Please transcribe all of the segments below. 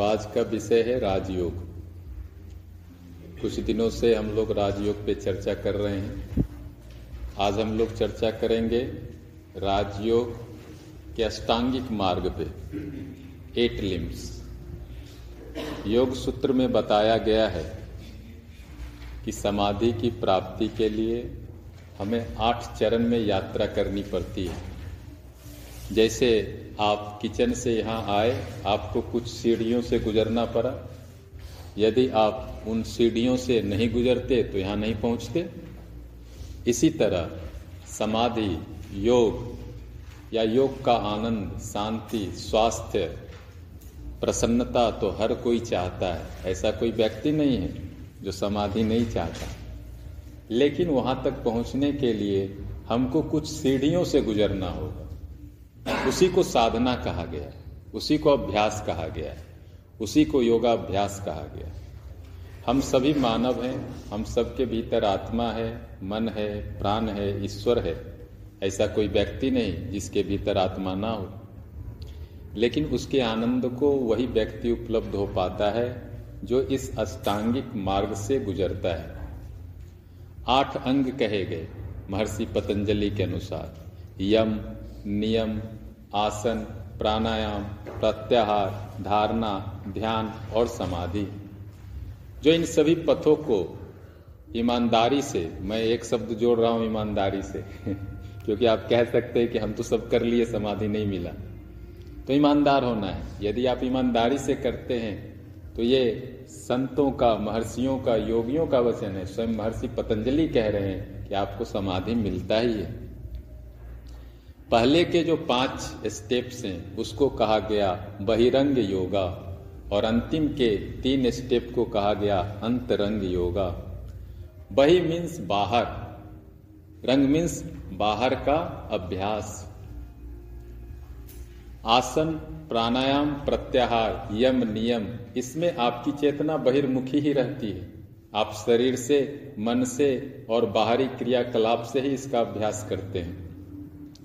तो आज का विषय है राजयोग। कुछ दिनों से हम लोग राजयोग पे चर्चा कर रहे हैं। आज हम लोग चर्चा करेंगे राजयोग के अष्टांगिक मार्ग पे एट लिम्स योग सूत्र में बताया गया है कि समाधि की प्राप्ति के लिए हमें आठ चरण में यात्रा करनी पड़ती है। जैसे आप किचन से यहाँ आए, आपको कुछ सीढ़ियों से गुजरना पड़ा। यदि आप उन सीढ़ियों से नहीं गुजरते तो यहाँ नहीं पहुँचते। इसी तरह समाधि, योग, या योग का आनंद, शांति, स्वास्थ्य, प्रसन्नता तो हर कोई चाहता है। ऐसा कोई व्यक्ति नहीं है जो समाधि नहीं चाहता। लेकिन वहाँ तक पहुँचने के लिए हमको कुछ सीढ़ियों से गुजरना होगा। उसी को साधना कहा गया उसी को अभ्यास कहा गया उसी को योगाभ्यास कहा गया हम सभी मानव हैं, हम सबके भीतर आत्मा है, मन है, प्राण है, ईश्वर है। ऐसा कोई व्यक्ति नहीं जिसके भीतर आत्मा ना हो। लेकिन उसके आनंद को वही व्यक्ति उपलब्ध हो पाता है जो इस अष्टांगिक मार्ग से गुजरता है। आठ अंग कहे गए, महर्षि पतंजलि के अनुसार, यम नियम, आसन, प्राणायाम, प्रत्याहार, धारणा, ध्यान और समाधि। जो इन सभी पथों को ईमानदारी से, मैं एक शब्द जोड़ रहा हूँ ईमानदारी से, क्योंकि आप कह सकते हैं कि हम तो सब कर लिए, समाधि नहीं मिला। तो ईमानदार होना है। यदि आप ईमानदारी से करते हैं तो ये संतों का, महर्षियों का, योगियों का वचन है। स्वयं महर्षि पतंजलि कह रहे हैं कि आपको समाधि मिलता ही है। पहले के जो पाँच स्टेप्स हैं, उसको कहा गया बहिरंग योगा और अंतिम के तीन स्टेप को कहा गया अंतरंग योगा। बही मीन्स बाहर, रंग मीन्स बाहर का अभ्यास। आसन, प्राणायाम, प्रत्याहार, यम, नियम, इसमें आपकी चेतना बहिर्मुखी ही रहती है। आप शरीर से, मन से और बाहरी क्रियाकलाप से ही इसका अभ्यास करते हैं।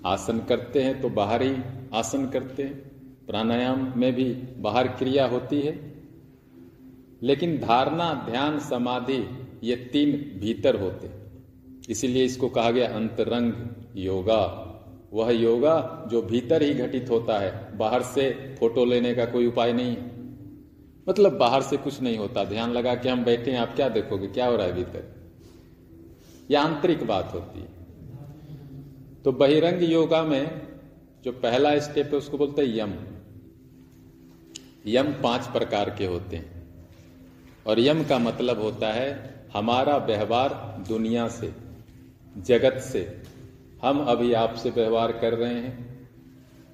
आसन करते हैं तो बाहर ही आसन करते हैं। प्राणायाम में भी बाहर क्रिया होती है। लेकिन धारणा, ध्यान, समाधि ये तीन भीतर होते इसीलिए इसको कहा गया अंतरंग योगा। वह योगा जो भीतर ही घटित होता है, बाहर से फ़ोटो लेने का कोई उपाय नहीं मतलब बाहर से कुछ नहीं होता। ध्यान लगा के हम बैठे हैं, आप क्या देखोगे? क्या हो रहा है भीतर? यह आंतरिक बात होती है। तो बहिरंग योगा में जो पहला स्टेप है, उसको बोलते हैं यम। यम पाँच प्रकार के होते हैं। और यम का मतलब होता है हमारा व्यवहार दुनिया से, जगत से। हम अभी आपसे व्यवहार कर रहे हैं,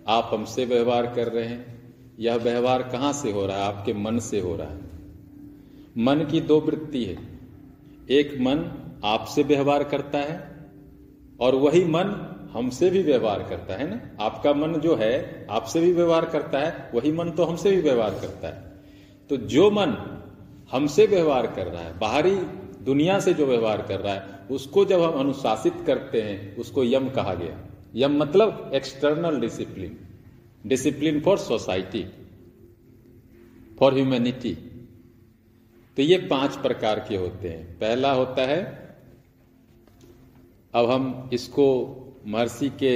आप हमसे व्यवहार कर रहे हैं। यह व्यवहार कहाँ से हो रहा है? आपके मन से हो रहा है। मन की दो वृत्ति है। एक मन आपसे व्यवहार करता है और वही मन हमसे भी व्यवहार करता है ना? आपका मन जो है, आपसे भी व्यवहार करता है, वही मन तो हमसे भी व्यवहार करता है। तो जो मन हमसे व्यवहार कर रहा है, बाहरी दुनिया से जो व्यवहार कर रहा है, उसको जब हम अनुशासित करते हैं, उसको यम कहा गया। यम मतलब external discipline discipline for society for humanity तो ये पाँच प्रकार के होते हैं। पहला होता है, अब हम इसको महर्षि के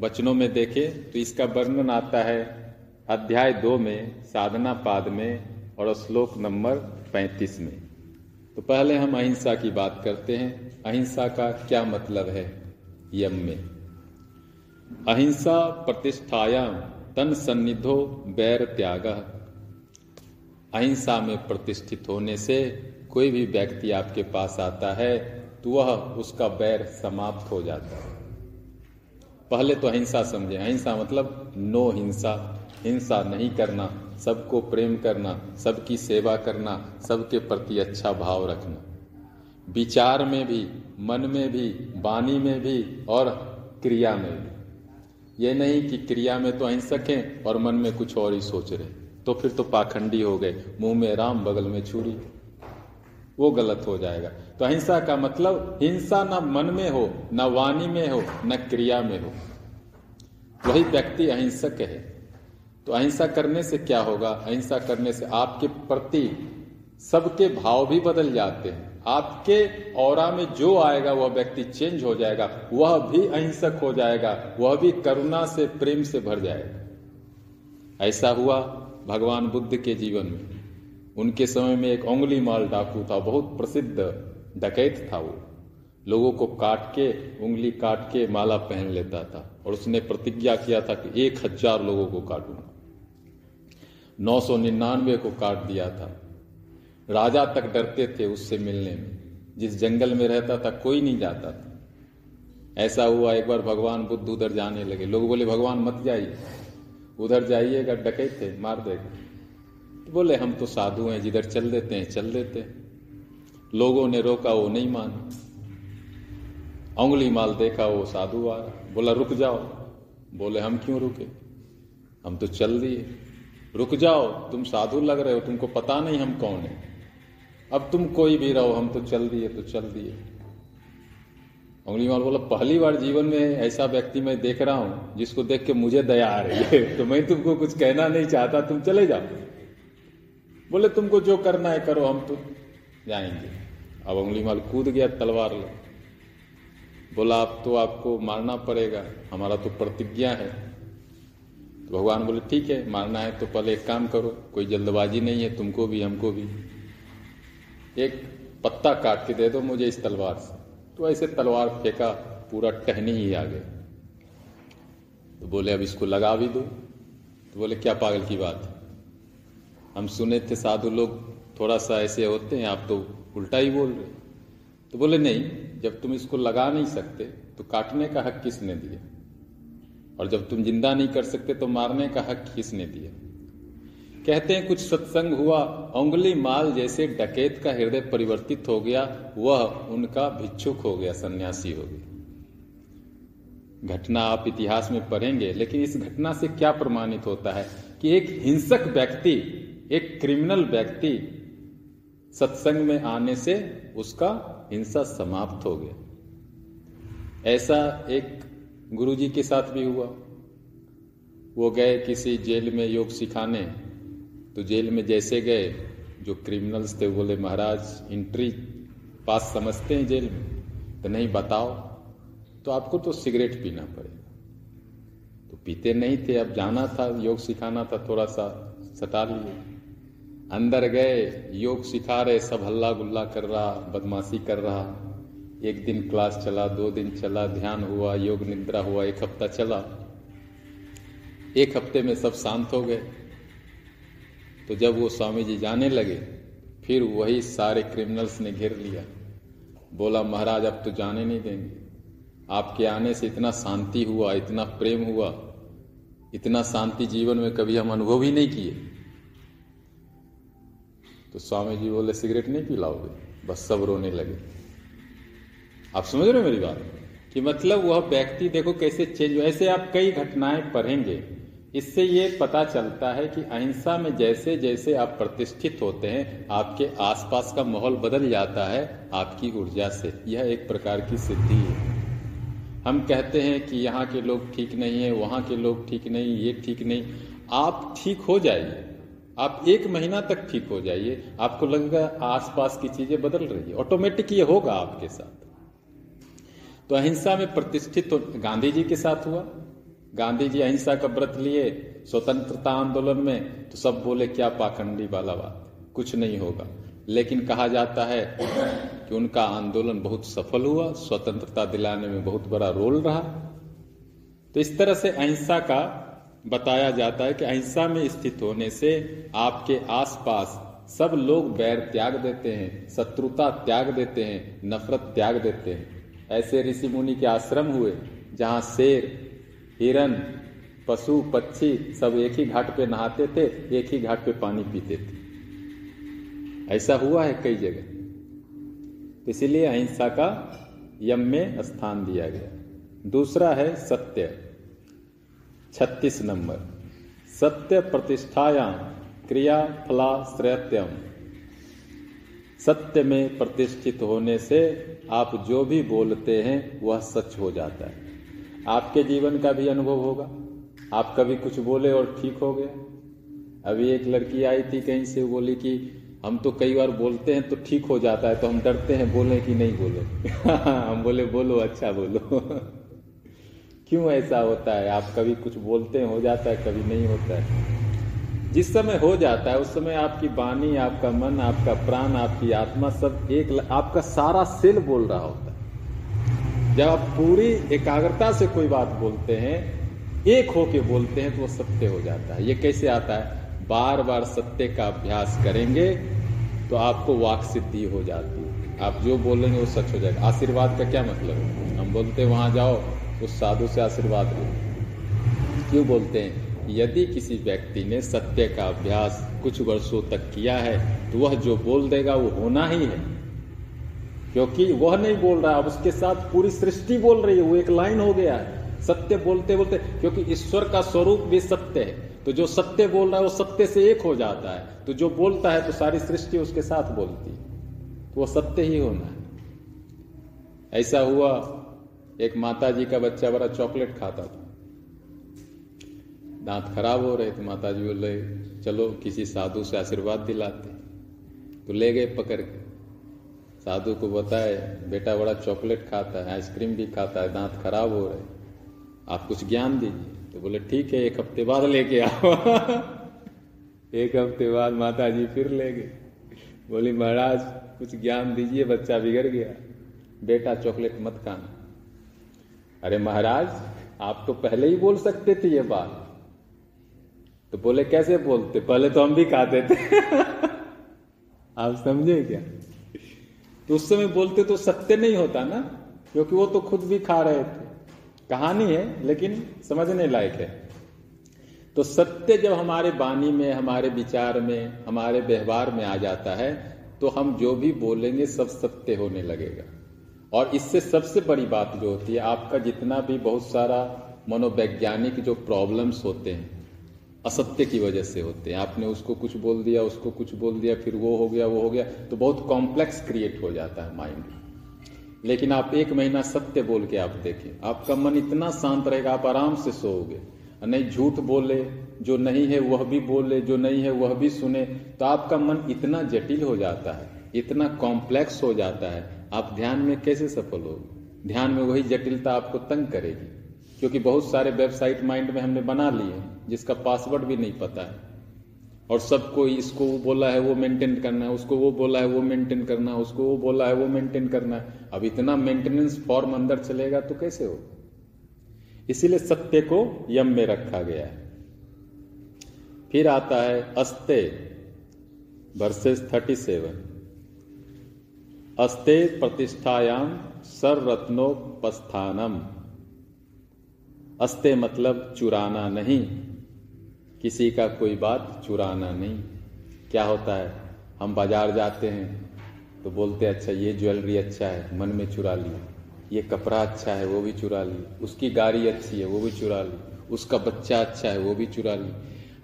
वचनों में देखें तो इसका वर्णन आता है अध्याय दो में, साधना पाद में और श्लोक नंबर पैंतीस में। तो पहले हम अहिंसा की बात करते हैं। अहिंसा का क्या मतलब है यम में? अहिंसा प्रतिष्ठायाम तन सन्निधो बैर त्याग। अहिंसा में प्रतिष्ठित होने से कोई भी व्यक्ति आपके पास आता है तो वह उसका बैर समाप्त हो जाता है। पहले तो अहिंसा समझे। अहिंसा मतलब नो हिंसा। हिंसा नहीं करना, सबको प्रेम करना, सबकी सेवा करना, सबके प्रति अच्छा भाव रखना। विचार में भी, मन में भी, वाणी में भी और क्रिया में भी। ये नहीं कि क्रिया में तो अहिंसक हैं और मन में कुछ और ही सोच रहे तो फिर तो पाखंडी हो गए। मुँह में राम, बगल में छुरी। वो गलत हो जाएगा। तो अहिंसा का मतलब हिंसा न मन में हो, न वाणी में हो, न क्रिया में हो। वही व्यक्ति अहिंसक है। तो अहिंसा करने से क्या होगा? अहिंसा करने से आपके प्रति सबके भाव भी बदल जाते हैं। आपके और में जो आएगा, वह व्यक्ति चेंज हो जाएगा, वह भी अहिंसक हो जाएगा, वह भी करुणा से, प्रेम से भर जाएगा। ऐसा हुआ भगवान बुद्ध के जीवन में। उनके समय में एक उंगली माल डाकू था, बहुत प्रसिद्ध डकैत था वो। लोगों को काट के उंगली काट के माला पहन लेता था और उसने प्रतिज्ञा किया था कि एक हज़ार लोगों को काटूँगा। नौ सौ निन्यानवे को काट दिया था। राजा तक डरते थे उससे मिलने में। जिस जंगल में रहता था, कोई नहीं जाता था। ऐसा हुआ, एक बार भगवान बुद्ध उधर जाने लगे। लोग बोले, भगवान, मत जाइए। उधर जाइएगा, डकैत थे, मार देगा। बोले, हम तो साधु हैं, जिधर चल देते हैं, चल देते हैं. लोगों ने रोका, वो नहीं माना। उंगली माल देखा, वो साधु आ रहा बोला, रुक जाओ। बोले, हम क्यों रुके? हम तो चल दिए। रुक जाओ, तुम साधु लग रहे हो, तुमको पता नहीं हम कौन है। अब तुम कोई भी रहो, हम तो चल दिए तो चल दिए। उंगली माल बोला, पहली बार जीवन में ऐसा व्यक्ति मैं देख रहा हूँ, जिसको देख के मुझे दया आ रही है। तो मैं तुमको कुछ कहना नहीं चाहता, तुम चले जाओ। बोले, तुमको जो करना है करो, हम तो जाएँगे। अब उंगली माल कूद गया तलवार ले। बोला आप तो आपको मारना पड़ेगा, हमारा तो प्रतिज्ञा है। तो भगवान बोले, ठीक है, मारना है तो पहले एक काम करो, कोई जल्दबाजी नहीं है, तुमको भी, हमको भी। एक पत्ता काट के दे दो मुझे इस तलवार से। तो ऐसे तलवार फेंका, पूरा टहनी ही आ गए तो बोले, अब इसको लगा भी दो। तो बोले, क्या पागल की बात है? हम सुने थे साधु लोग थोड़ा सा ऐसे होते हैं, आप तो उल्टा ही बोल रहे तो बोले, नहीं, जब तुम इसको लगा नहीं सकते तो काटने का हक किसने दिया? और जब तुम ज़िंदा नहीं कर सकते तो मारने का हक किसने दिया? कहते हैं, कुछ सत्संग हुआ उंगली माल जैसे डकैत का हृदय परिवर्तित हो गया, वह उनका भिक्षुक हो गया, सन्यासी हो गया। घटना आप इतिहास में पढ़ेंगे, लेकिन इस घटना से क्या प्रमाणित होता है कि एक हिंसक व्यक्ति एक क्रिमिनल व्यक्ति सत्संग में आने से उसका हिंसा समाप्त हो गया। ऐसा एक गुरुजी के साथ भी हुआ। वो गए किसी जेल में योग सिखाने। तो जेल में जैसे गए, जो क्रिमिनल्स थे बोले, महाराज इंट्री पास समझते हैं जेल में तो नहीं बताओ तो आपको तो सिगरेट पीना पड़ेगा। तो पीते नहीं थे, अब जाना था, योग सिखाना था, थोड़ा सा सटा लिए। अंदर गए, योग सिखा रहे, सब हल्ला गुल्ला कर रहा, बदमाशी कर रहा। एक दिन क्लास चला, दो दिन चला, ध्यान हुआ, योग निद्रा हुआ, एक हफ़्ता चला। एक हफ़्ते में सब शांत हो गए। तो जब वो स्वामी जी जाने लगे, फिर वही सारे क्रिमिनल्स ने घेर लिया। बोला, महाराज, अब तो जाने नहीं देंगे। आपके आने से इतना शांति हुआ, इतना प्रेम हुआ, इतना शांति जीवन में कभी हम अनुभव ही नहीं किए। तो स्वामी जी बोले, सिगरेट नहीं पिलाओगे? बस सब रोने लगे। आप समझ रहे हो मेरी बात? कि मतलब वह व्यक्ति देखो कैसे चेंज ऐसे आप कई घटनाएँ पढ़ेंगे। इससे ये पता चलता है कि अहिंसा में जैसे जैसे आप प्रतिष्ठित होते हैं, आपके आसपास का माहौल बदल जाता है आपकी ऊर्जा से। यह एक प्रकार की सिद्धि है। हम कहते हैं कि यहाँ के लोग ठीक नहीं है, वहाँ के लोग ठीक नहीं, ये ठीक नहीं। आप ठीक हो जाइए। आप एक महीना तक ठीक हो जाइए, आपको लगेगा आसपास की चीज़ें बदल रही है। ऑटोमेटिक ये होगा आपके साथ। तो अहिंसा में प्रतिष्ठित तो गांधी जी के साथ हुआ। गांधी जी अहिंसा का व्रत लिए, स्वतंत्रता आंदोलन में तो सब बोले, क्या पाखंडी वाला बात। कुछ नहीं होगा। लेकिन कहा जाता है कि उनका आंदोलन बहुत सफल हुआ, स्वतंत्रता दिलाने में बहुत बड़ा रोल रहा। तो इस तरह से अहिंसा का बताया जाता है कि अहिंसा में स्थित होने से आपके आसपास सब लोग बैर त्याग देते हैं, शत्रुता त्याग देते हैं, नफरत त्याग देते हैं। ऐसे ऋषि मुनि के आश्रम हुए, जहाँ शेर, हिरन, पशु, पक्षी सब एक ही घाट पे नहाते थे, एक ही घाट पे पानी पीते थे। ऐसा हुआ है कई जगह। इसीलिए अहिंसा का यम में स्थान दिया गया। दूसरा है सत्य। छत्तीस नंबर। सत्य प्रतिष्ठाया क्रिया फला श्रेयत्यम। सत्य में प्रतिष्ठित होने से आप जो भी बोलते हैं, वह सच हो जाता है। आपके जीवन का भी अनुभव होगा। आप कभी कुछ बोले और ठीक हो गया अभी एक लड़की आई थी कहीं से बोली कि हम तो कई बार बोलते हैं तो ठीक हो जाता है तो हम डरते हैं बोले कि नहीं बोले। हम बोले, बोलो अच्छा बोलो। क्यों ऐसा होता है? आप कभी कुछ बोलते हैं जाता है, कभी नहीं होता है। जिस समय हो जाता है, उस समय आपकी वाणी, आपका मन, आपका प्राण, आपकी आत्मा सब एक आपका सारा सेल बोल रहा होता है। जब आप पूरी एकाग्रता से कोई बात बोलते हैं, एक होके बोलते हैं तो वो सत्य हो जाता है। ये कैसे आता है? बार बार सत्य का अभ्यास करेंगे तो आपको वाक सिद्धि हो जाती है। आप जो बोलेंगे, वो सच हो जाएगा। आशीर्वाद का क्या मतलब है? हम बोलते वहाँ जाओ उस साधु से आशीर्वाद लो। क्यों बोलते हैं? यदि किसी व्यक्ति ने सत्य का अभ्यास कुछ वर्षों तक किया है तो वह जो बोल देगा वो होना ही है। क्योंकि वह नहीं बोल रहा, अब उसके साथ पूरी सृष्टि बोल रही है, वो एक लाइन हो गया है। सत्य बोलते बोलते, क्योंकि ईश्वर का स्वरूप भी सत्य है। तो जो सत्य बोल रहा है, वो सत्य से एक हो जाता है। तो जो बोलता है तो सारी सृष्टि उसके साथ बोलती है। तो वो सत्य ही होना है। ऐसा हुआ एक माता जी का बच्चा बड़ा चॉकलेट खाता था। दांत खराब हो रहे थे माता जी बोले चलो, किसी साधु से आशीर्वाद दिलाते तो ले गए पकड़ के। साधु को बताए बेटा बड़ा चॉकलेट खाता है, आइसक्रीम भी खाता है, दांत खराब हो रहे आप कुछ ज्ञान दीजिए। तो बोले, ठीक है, एक हफ़्ते बाद लेके आओ। एक हफ़्ते बाद माता जी फिर ले गए। बोली, महाराज, कुछ ज्ञान दीजिए, बच्चा बिगड़ गया। बेटा, चॉकलेट मत खाना। अरे महाराज, आप तो पहले ही बोल सकते थे ये बात। तो बोले, कैसे बोलते? पहले तो हम भी खाते थे। आप समझे क्या? तो उस समय बोलते तो सत्य नहीं होता ना, क्योंकि वो तो खुद भी खा रहे थे। कहानी है, लेकिन समझने लायक है। तो सत्य जब हमारे वाणी में, हमारे विचार में, हमारे व्यवहार में आ जाता है तो हम जो भी बोलेंगे सब सत्य होने लगेगा। और इससे सबसे बड़ी बात जो होती है, आपका जितना भी बहुत सारा मनोवैज्ञानिक जो प्रॉब्लम्स होते हैं, असत्य की वजह से होते हैं। आपने उसको कुछ बोल दिया, उसको कुछ बोल दिया, फिर वो हो गया, वो हो गया तो बहुत कॉम्प्लेक्स क्रिएट हो जाता है माइंड लेकिन आप एक महीना सत्य बोल के आप देखें, आपका मन इतना शांत रहेगा, आप आराम से सोओगे। नहीं, झूठ बोले, जो नहीं है वह भी बोले, जो नहीं है वह भी सुने तो आपका मन इतना जटिल हो जाता है, इतना कॉम्प्लेक्स हो जाता है आप ध्यान में कैसे सफल होगे ध्यान में वही जटिलता आपको तंग करेगी, क्योंकि बहुत सारे वेबसाइट माइंड में हमने बना लिए जिसका पासवर्ड भी नहीं पता है। और सबको इसको वो बोला है, वो मेंटेन करना है, उसको वो बोला है, वो मेंटेन करना है, उसको वो बोला है, वो मेंटेन करना है। अब इतना मेंटेनेंस फॉर्म अंदर चलेगा तो कैसे हो? इसीलिए सत्य को यम में रखा गया है। फिर आता है अस्ते वर्सेस थर्टी सेवन अस्ते प्रतिष्ठायाम सर्वरत्नोपस्थानम अस्ते मतलब चुराना नहीं, किसी का कोई बात चुराना नहीं। क्या होता है? हम बाज़ार जाते हैं तो बोलते अच्छा ये ज्वेलरी अच्छा है, मन में चुरा लिया। ये कपड़ा अच्छा है, वो भी चुरा ली। उसकी गाड़ी अच्छी है, वो भी चुरा ली। उसका बच्चा अच्छा है, वो भी चुरा ली।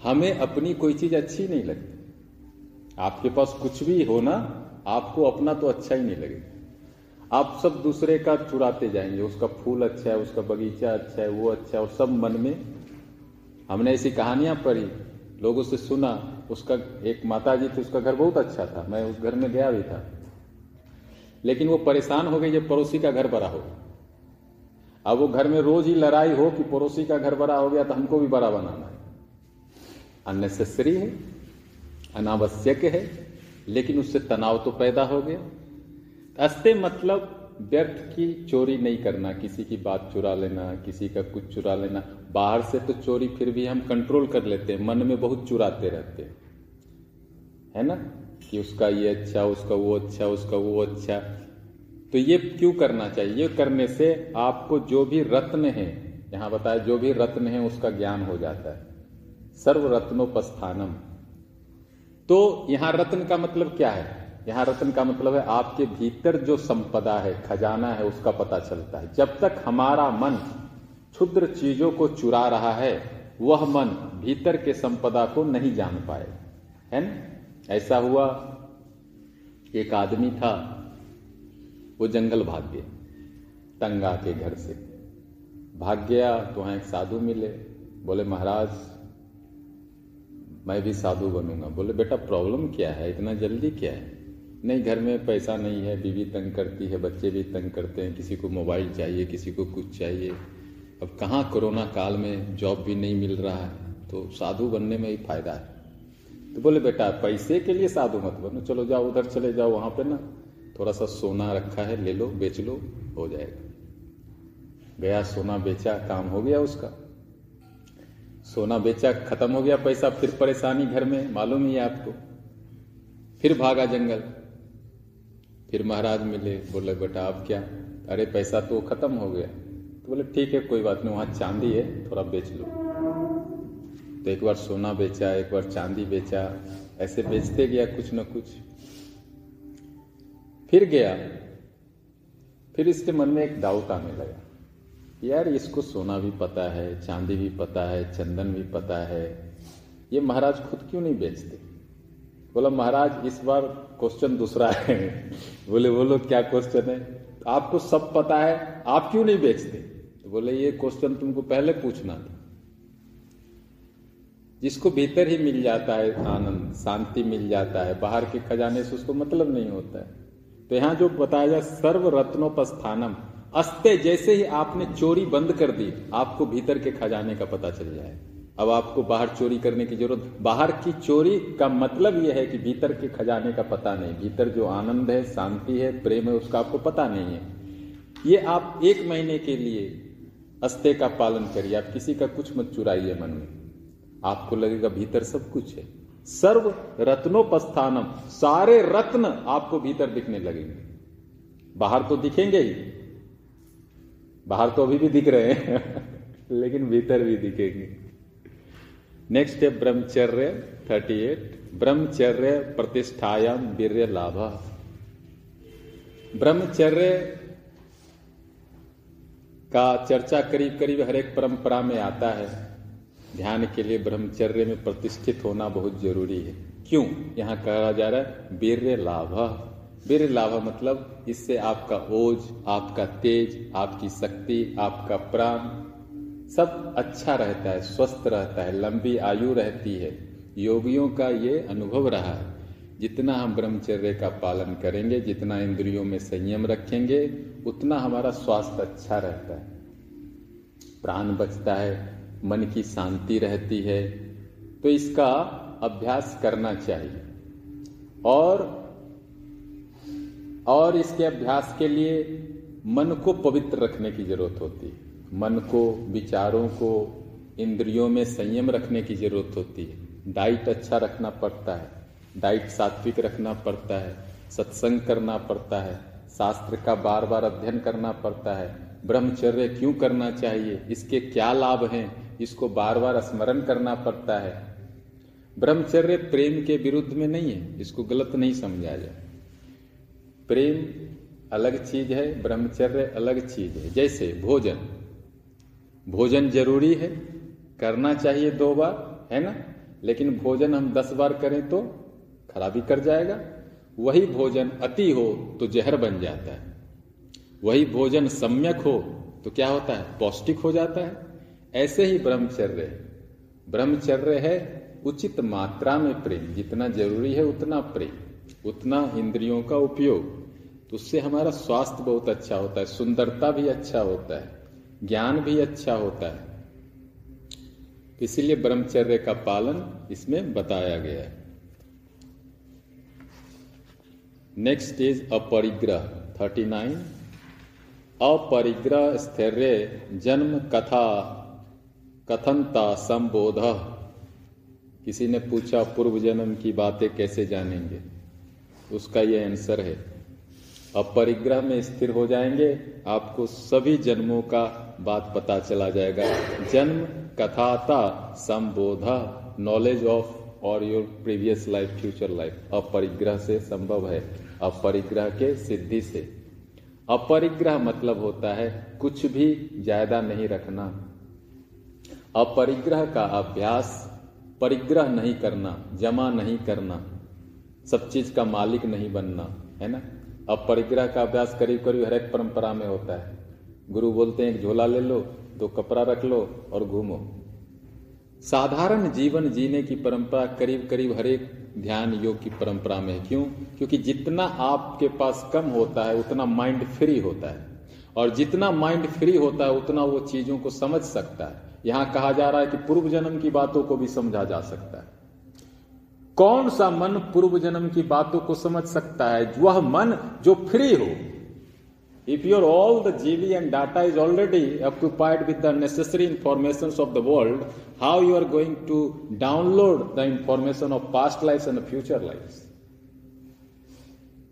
हमें अपनी कोई चीज़ अच्छी नहीं लगती। आपके पास कुछ भी हो ना आपको अपना तो अच्छा ही नहीं लगेगा। आप सब दूसरे का चुराते जाएँगे, उसका फूल अच्छा है, उसका बगीचा अच्छा है, वो अच्छा है, और सब मन में। हमने ऐसी कहानियाँ पढ़ी, लोगों से सुना, उसका एक माता जी थी, उसका घर बहुत अच्छा था, मैं उस घर में गया भी था। लेकिन वो परेशान हो गई जब पड़ोसी का घर बड़ा हो अब वो घर में रोज ही लड़ाई हो कि पड़ोसी का घर बड़ा हो गया तो हमको भी बड़ा बनाना है। अननेसेसरी है, अनावश्यक है। लेकिन उससे तनाव तो पैदा हो गया। अस्ते मतलब व्यर्थ की चोरी नहीं करना, किसी की बात चुरा लेना, किसी का कुछ चुरा लेना। बाहर से तो चोरी फिर भी हम कंट्रोल कर लेते हैं, मन में बहुत चुराते रहते हैं। है ना? कि उसका ये अच्छा उसका वो अच्छा उसका वो अच्छा। तो ये क्यों करना चाहिए? ये करने से आपको जो भी रत्न है, यहाँ बताया जो भी रत्न है, उसका ज्ञान हो जाता है। सर्व रत्नोपस्थानम तो यहाँ रत्न का मतलब क्या है? यहाँ रत्न का मतलब है आपके भीतर जो संपदा है, खजाना है, उसका पता चलता है। जब तक हमारा मन क्षुद्र चीज़ों को चुरा रहा है, वह मन भीतर के संपदा को नहीं जान पाए। है ना? ऐसा हुआ। एक आदमी था, वो जंगल भाग गया, तंगा के घर से। भाग गया तो वहाँ एक साधु मिले, बोले, महाराज मैं भी साधु बनूँगा। बोले, बेटा प्रॉब्लम क्या है? इतना जल्दी क्या है? नहीं, घर में पैसा नहीं है। बीवी तंग करती है, बच्चे भी तंग करते हैं। किसी को मोबाइल चाहिए, किसी को कुछ चाहिए। अब कहाँ कोरोना काल में जॉब भी नहीं मिल रहा है? तो साधु बनने में ही फ़ायदा है। तो बोले, बेटा, पैसे के लिए साधु मत बनो। चलो जाओ, उधर चले जाओ, वहाँ पे ना। थोड़ा सा सोना रखा है, ले लो, बेच लो, हो जाएगा। गया, सोना बेचा, काम हो गया उसका। सोना बेचा, खत्म हो गया पैसा, फिर परेशानी घर में, मालूम ही है आपको। फिर भागा जंगल। फिर महाराज मिले, बोले, बेटा, अब क्या? अरे, पैसा तो खत्म हो गया। तो बोले, ठीक है, कोई बात नहीं, वहाँ चांदी है, थोड़ा बेच लो। तो एक बार सोना बेचा, एक बार चांदी बेचा, ऐसे बेचते गया कुछ न कुछ। फिर गया। फिर इसके मन में एक डाउट आने लगा। यार इसको सोना भी पता है, चांदी भी पता है, चंदन भी पता है। ये महाराज खुद क्यों नहीं बेचते? बोला, महाराज, इस बार क्वेश्चन दूसरा है। बोले, बोलो, क्या क्वेश्चन है? आपको सब पता है, आप क्यों नहीं बेचते? तो बोले, ये क्वेश्चन तुमको पहले पूछना था। जिसको भीतर ही मिल जाता है आनंद, शांति मिल जाता है, बाहर के खजाने से उसको मतलब नहीं होता है। तो यहाँ जो बताया जाए सर्व रत्नोपस्थानम अस्ते जैसे ही आपने चोरी बंद कर दी, आपको भीतर के खजाने का पता चल जाए। अब आपको बाहर चोरी करने की ज़रूरत, बाहर की चोरी का मतलब यह है कि भीतर के खजाने का पता नहीं। भीतर जो आनंद है, शांति है, प्रेम है, उसका आपको पता नहीं है। ये आप एक महीने के लिए अस्ते का पालन करिए, आप किसी का कुछ मत चुराइए मन में। आपको लगेगा भीतर सब कुछ है। सर्व रत्नोपस्थानम, सारे रत्न आपको भीतर दिखने लगेंगे। बाहर तो दिखेंगे ही। बाहर तो अभी भी दिख रहे हैं, लेकिन भीतर भी दिखेंगे। नेक्स्ट है ब्रह्मचर्य थर्टी एट ब्रह्मचर्य प्रतिष्ठायाम वीर लाभ। ब्रह्मचर्य का चर्चा करीब करीब हर एक परंपरा में आता है। ध्यान के लिए ब्रह्मचर्य में प्रतिष्ठित होना बहुत ज़रूरी है। क्यों? यहाँ कहा जा रहा है वीर लाभ। वीर लाभ मतलब इससे आपका ओज, आपका तेज, आपकी शक्ति, आपका प्राण सब अच्छा रहता है, स्वस्थ रहता है, लंबी आयु रहती है। योगियों का ये अनुभव रहा है। जितना हम ब्रह्मचर्य का पालन करेंगे, जितना इंद्रियों में संयम रखेंगे, उतना हमारा स्वास्थ्य अच्छा रहता है। प्राण बचता है, मन की शांति रहती है तो इसका अभ्यास करना चाहिए। और और इसके अभ्यास के लिए मन को पवित्र रखने की ज़रूरत होती है। मन को, विचारों को, इंद्रियों में संयम रखने की ज़रूरत होती है। डाइट अच्छा रखना पड़ता है। डाइट सात्विक रखना पड़ता है। सत्संग करना पड़ता है। शास्त्र का बार बार अध्ययन करना पड़ता है। ब्रह्मचर्य क्यों करना चाहिए? इसके क्या लाभ हैं? इसको बार बार स्मरण करना पड़ता है। ब्रह्मचर्य प्रेम के विरुद्ध में नहीं है। इसको गलत नहीं समझा जाए। प्रेम अलग चीज़ है, ब्रह्मचर्य अलग चीज़ है। जैसे भोजन। भोजन ज़रूरी है, करना चाहिए दो बार, है ना? लेकिन भोजन हम दस बार करें तो खराबी कर जाएगा। वही भोजन अति हो तो जहर बन जाता है। वही भोजन सम्यक हो तो क्या होता है? पौष्टिक हो जाता है। ऐसे ही ब्रह्मचर्य ब्रह्मचर्य है उचित मात्रा में प्रेम। जितना ज़रूरी है उतना प्रेम। उतना इंद्रियों का उपयोग। तो उससे हमारा स्वास्थ्य बहुत अच्छा होता है, सुंदरता भी अच्छा होता है, ज्ञान भी अच्छा होता है। इसीलिए ब्रह्मचर्य का पालन इसमें बताया गया है। नेक्स्ट इज़ अपरिग्रह थर्टी नाइन अपरिग्रह स्थैर्य, जन्म, कथा, कथनता, संबोध। किसी ने पूछा पूर्व जन्म की बातें कैसे जानेंगे? उसका ये आंसर है। अब परिग्रह में स्थिर हो जाएँगे, आपको सभी जन्मों का बात पता चला जाएगा। जन्म कथाता संबोधा नॉलेज ऑफ़ और your previous life future life अपरिग्रह से संभव है। अपरिग्रह के सिद्धि से। अपरिग्रह मतलब होता है कुछ भी ज़्यादा नहीं रखना। अपरिग्रह का अभ्यास, परिग्रह नहीं करना, जमा नहीं करना। सब चीज़ का मालिक नहीं बनना, है ना? अब परिग्रह का अभ्यास करीब करीब हर एक परंपरा में होता है। गुरु बोलते हैं, एक झोला ले लो, दो कपड़ा रख लो और घूमो। साधारण जीवन जीने की परंपरा करीब करीब हर एक ध्यान योग की परंपरा में है। क्यों? क्योंकि जितना आपके पास कम होता है, उतना माइंड फ्री होता है। और जितना माइंड फ्री होता है, उतना वो चीज़ों को समझ सकता है। यहाँ कहा जा रहा है कि पूर्व जन्म की बातों को भी समझा जा सकता है। कौन सा मन पूर्व जन्म की बातों को समझ सकता है? वह मन जो फ्री हो। If your all the GB and data is already occupied with the necessary information of the world how you are going to download the information of past life and future life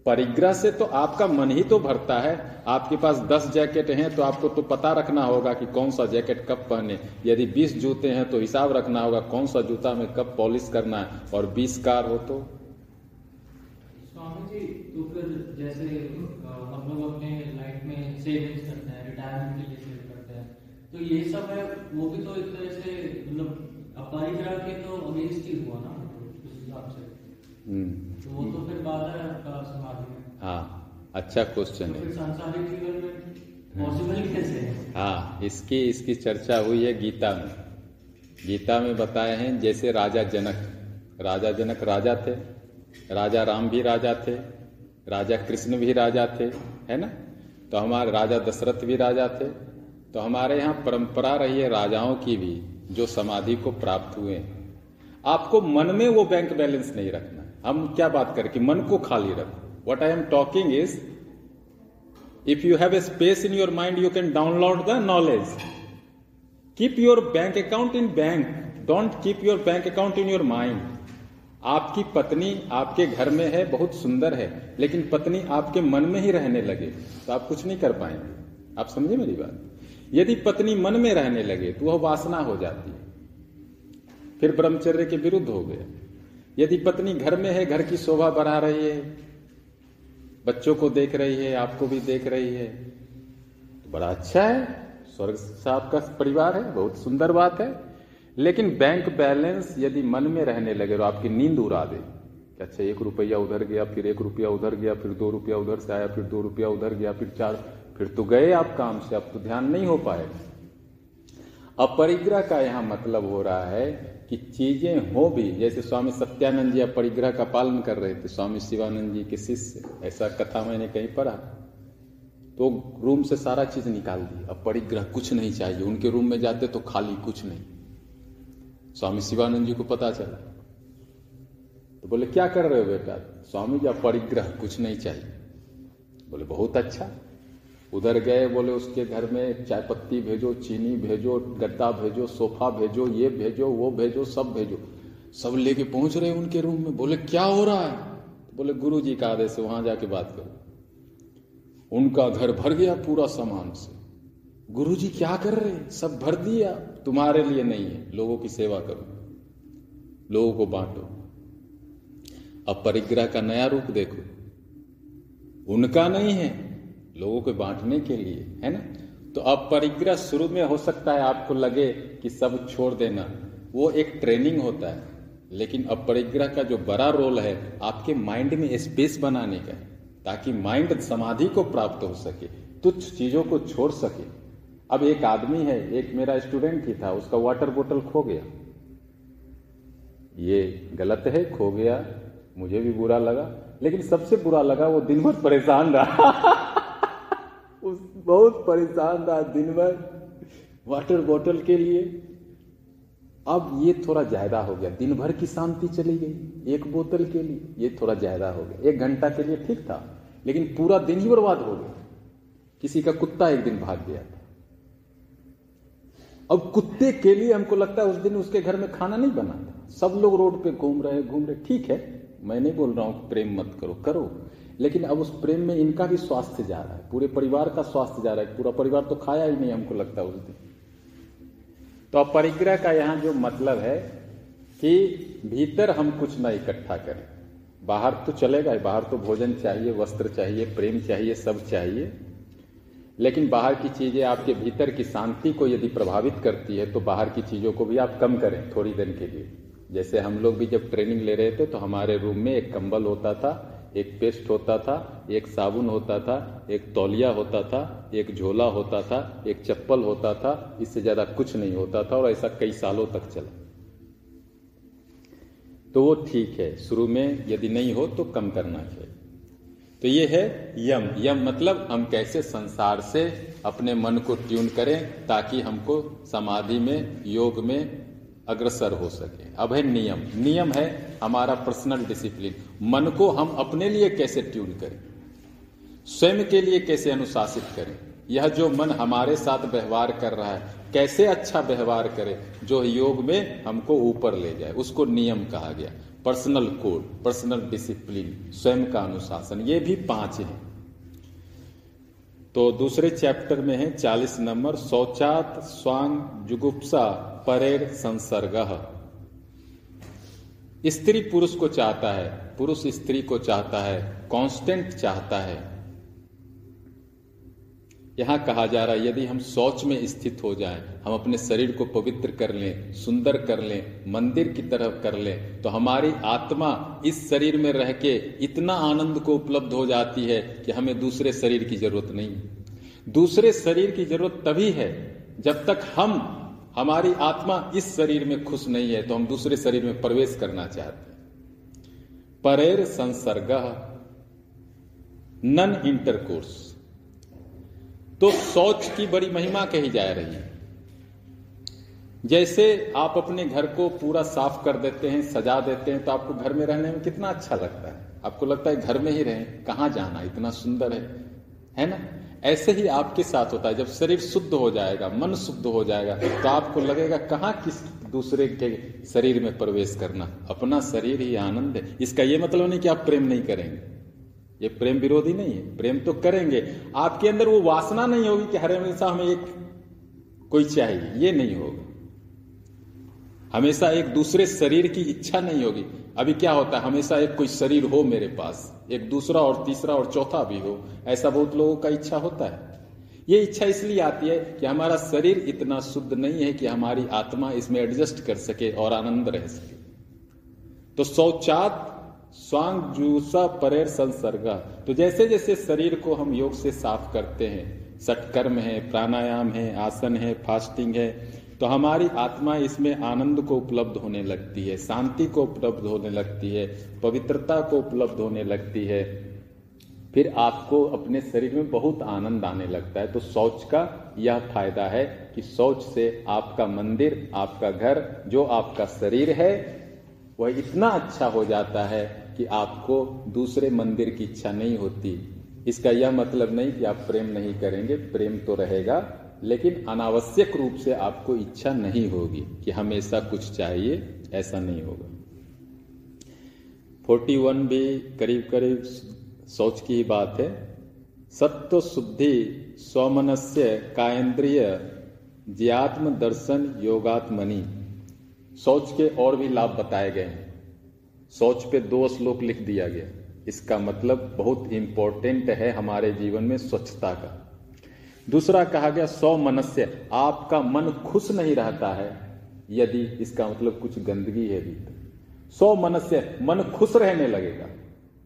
परिग्रह से तो आपका मन ही तो भरता है। आपके पास दस जैकेट हैं तो आपको तो पता रखना होगा कि कौन सा जैकेट कब पहने। यदि बीस जूते हैं तो हिसाब रखना होगा कौन सा जूता में कब पॉलिश करना है। और बीस कार हो तो? स्वामी जी तो फिर जैसे हम लोग अपने लाइफ में सेविंग्स करते हैं रिटायरमेंट के लिए सेव करते हैं। तो ये सब है वो भी तो एक तरह से मतलब अपरिग्रह के तो अगेंस्ट ही हुआ ना उस हिसाब से। हम्म। वो तो फिर है आपका समाज में हाँ। अच्छा क्वेश्चन तो है सांसारिक जीवन में पॉसिबल कैसे है? हाँ इसकी इसकी चर्चा हुई है गीता में। गीता में बताए हैं जैसे राजा जनक। राजा जनक राजा थे राजा राम भी राजा थे राजा कृष्ण भी राजा थे है ना? तो हमारे राजा दशरथ भी राजा थे। तो हमारे यहाँ परंपरा रही है राजाओं की भी जो समाधि को प्राप्त हुए आपको मन में वो बैंक बैलेंस नहीं रखना। हम क्या बात करें कि मन को खाली रखो। What I am talking is if you have a space in your mind you can download the knowledge keep your bank account in bank don't keep your bank account in your mind आपकी पत्नी आपके घर में है, बहुत सुंदर है, लेकिन पत्नी आपके मन में ही रहने लगे तो आप कुछ नहीं कर पाएँगे। आप समझे मेरी बात? यदि पत्नी मन में रहने लगे तो वह वासना हो जाती है। फिर ब्रह्मचर्य के विरुद्ध हो गया। यदि पत्नी घर में है, घर की शोभा बढ़ा रही है, बच्चों को देख रही है, आपको भी देख रही है तो बड़ा अच्छा है। स्वर्ग साहब का परिवार है, बहुत सुंदर बात है। लेकिन बैंक बैलेंस यदि मन में रहने लगे तो आपकी नींद उड़ा दे। अच्छा एक रुपया उधर गया, फिर एक रुपया उधर गया, फिर दो रुपया उधर से आया, फिर दो रुपया उधर गया, फिर चार, फिर तो गए आप काम से, अब तो ध्यान नहीं हो पाएगा। अपरिग्रह का यहाँ मतलब हो रहा है कि चीज़ें हो भी, जैसे स्वामी सत्यानंद जी अपरिग्रह का पालन कर रहे थे, स्वामी शिवानंद जी के शिष्य, ऐसा कथा मैंने कहीं पढ़ा। तो रूम से सारा चीज़ निकाल दी, अब परिग्रह कुछ नहीं चाहिए, उनके रूम में जाते तो खाली कुछ नहीं। स्वामी शिवानंद जी को पता चला। तो बोले, क्या कर रहे हो बेटा? स्वामी जी परिग्रह कुछ नहीं चाहिए। बोले, बहुत अच्छा। उधर गए, बोले, उसके घर में चाय पत्ती भेजो, चीनी भेजो गद्दा भेजो, सोफा भेजो, ये भेजो, वो भेजो, सब भेजो। सब लेके पहुँच रहे उनके रूम में। बोले, क्या हो रहा है? तो बोले गुरु जी का आदेश वहाँ जाके बात करो। उनका घर भर गया पूरा सामान से। गुरु जी क्या कर रहे सब भर दिया? तुम्हारे लिए नहीं है, लोगों की सेवा करो। लोगों को बांटो। अब परिग्रह का नया रूप देखो। उनका नहीं है लोगों को बांटने के लिए, है ना? तो अब परिग्रह शुरू में हो सकता है आपको लगे कि सब छोड़ देना। वो एक ट्रेनिंग होता है, लेकिन अब परिग्रह का जो बड़ा रोल है, आपके माइंड में स्पेस बनाने का ताकि माइंड समाधि को प्राप्त हो सके, तुच्छ चीज़ों को छोड़ सके। अब एक आदमी है, एक मेरा स्टूडेंट ही था, उसका वाटर बोतल खो गया। ये गलत है, खो गया, मुझे भी बुरा लगा, लेकिन सबसे बुरा लगा, वो दिन भर परेशान रहा। बहुत परेशान रहा दिन भर वाटर बोतल के लिए। अब ये थोड़ा ज़्यादा हो गया। दिन भर की शांति चली गई एक बोतल के लिए। ये थोड़ा ज़्यादा हो गया। एक घंटा के लिए ठीक था, लेकिन पूरा दिन ही बर्बाद हो गया। किसी का कुत्ता एक दिन भाग गया था। अब कुत्ते के लिए हमको लगता है उस दिन उसके घर में खाना नहीं बना था। सब लोग रोड पे घूम रहे घूम रहे। ठीक है, मैं नहीं बोल रहा हूँ प्रेम मत करो करो। लेकिन अब उस प्रेम में इनका भी स्वास्थ्य जा रहा है। पूरे परिवार का स्वास्थ्य जा रहा है। पूरा परिवार तो खाया ही नहीं, हमको लगता उस दिन। तो अब परिग्रह का यहाँ जो मतलब है कि भीतर हम कुछ ना इकट्ठा करें। बाहर तो चलेगा बाहर तो भोजन चाहिए, वस्त्र चाहिए, प्रेम चाहिए, सब चाहिए। लेकिन बाहर की चीज़ें आपके भीतर की शांति को यदि प्रभावित करती है तो बाहर की चीज़ों को भी आप कम करें थोड़ी देर के लिए। जैसे हम लोग भी जब ट्रेनिंग ले रहे थे तो हमारे रूम में एक कंबल होता था। एक पेस्ट होता था, एक साबुन होता था, एक तौलिया होता था, एक झोला होता था, एक चप्पल होता था, इससे ज़्यादा कुछ नहीं होता था और ऐसा कई सालों तक चला। तो वो ठीक है, शुरू में यदि नहीं हो तो कम करना चाहिए तो ये है यम। यम मतलब हम कैसे संसार से अपने मन को ट्यून करें ताकि हमको समाधि में, योग में अग्रसर हो सके। अब है नियम। नियम है हमारा पर्सनल डिसिप्लिन मन को हम अपने लिए कैसे ट्यून करें? स्वयं के लिए कैसे अनुशासित करें? यह जो मन हमारे साथ व्यवहार कर रहा है, कैसे अच्छा व्यवहार करे, जो योग में हमको ऊपर ले जाए, उसको नियम कहा गया। पर्सनल कोड पर्सनल डिसिप्लिन स्वयं का अनुशासन, ये भी पाँच है। तो दूसरे चैप्टर में है, चालीस नंबर, शौचात स्वांग जुगुप्सा परेर संसर्ग। स्त्री पुरुष को चाहता है पुरुष स्त्री को चाहता है कांस्टेंट चाहता है। यहाँ कहा जा रहा है यदि हम शौच में स्थित हो जाएँ, हम अपने शरीर को पवित्र कर लें सुंदर कर लें मंदिर की तरफ़ कर लें तो हमारी आत्मा इस शरीर में रह के इतना आनंद को उपलब्ध हो जाती है कि हमें दूसरे शरीर की ज़रूरत नहीं। दूसरे शरीर की ज़रूरत तभी है जब तक हम हमारी आत्मा इस शरीर में खुश नहीं है तो हम दूसरे शरीर में प्रवेश करना चाहते हैं। परेर संसर्ग, नन इंटरकोर्स। तो शौच की बड़ी महिमा कही जा रही है। जैसे आप अपने घर को पूरा साफ़ कर देते हैं, सजा देते हैं तो आपको घर में रहने में कितना अच्छा लगता है? आपको लगता है घर में ही रहें, कहाँ जाना, इतना सुंदर है? है ना? ऐसे ही आपके साथ होता है, जब शरीर शुद्ध हो जाएगा, मन शुद्ध हो जाएगा तो आपको लगेगा कहाँ किस दूसरे के शरीर में प्रवेश करना। अपना शरीर ही आनंद है। इसका यह मतलब नहीं कि आप प्रेम नहीं करेंगे। ये प्रेम विरोधी नहीं है। प्रेम तो करेंगे। आपके अंदर वो वासना नहीं होगी कि हर हमेशा हमें एक कोई चाहिए। ये नहीं होगा। हमेशा एक दूसरे शरीर की इच्छा नहीं होगी। अभी क्या होता है? हमेशा एक कोई शरीर हो मेरे पास, एक दूसरा और तीसरा और चौथा भी हो, ऐसा बहुत लोगों का इच्छा होता है। ये इच्छा इसलिए आती है कि हमारा शरीर इतना शुद्ध नहीं है कि हमारी आत्मा इसमें एडजस्ट कर सके और आनंद रह सके। तो शौचात, स्वांग, जूसा, परेर, संसर्ग। तो जैसे जैसे शरीर को हम योग से साफ़ करते हैं सटकर्म है, प्राणायाम है, आसन है फास्टिंग है तो हमारी आत्मा इसमें आनंद को उपलब्ध होने लगती है, शांति को उपलब्ध होने लगती है, पवित्रता को उपलब्ध होने लगती है। फिर आपको अपने शरीर में बहुत आनंद आने लगता है। तो शौच का यह फ़ायदा है कि शौच से आपका मंदिर, आपका घर, जो आपका शरीर है, वह इतना अच्छा हो जाता है कि आपको दूसरे मंदिर की इच्छा नहीं होती। इसका यह मतलब नहीं कि आप प्रेम नहीं करेंगे, प्रेम तो रहेगा। लेकिन अनावश्यक रूप से आपको इच्छा नहीं होगी कि हमेशा कुछ चाहिए, ऐसा नहीं होगा। 41 भी करीब करीब सोच की ही बात है। सत्व शुद्धि स्वमनस्य कायन्द्रिय ज्ञात्म दर्शन योगात्मनि। सोच के और भी लाभ बताए गए हैं। सोच पे दो श्लोक लिख दिया गया। इसका मतलब बहुत इंपॉर्टेंट है हमारे जीवन में स्वच्छता का। दूसरा कहा गया सौ मनस्य आपका मन खुश नहीं रहता है, यदि इसका मतलब कुछ गंदगी है भीतर सौ मनस्य मन खुश रहने लगेगा।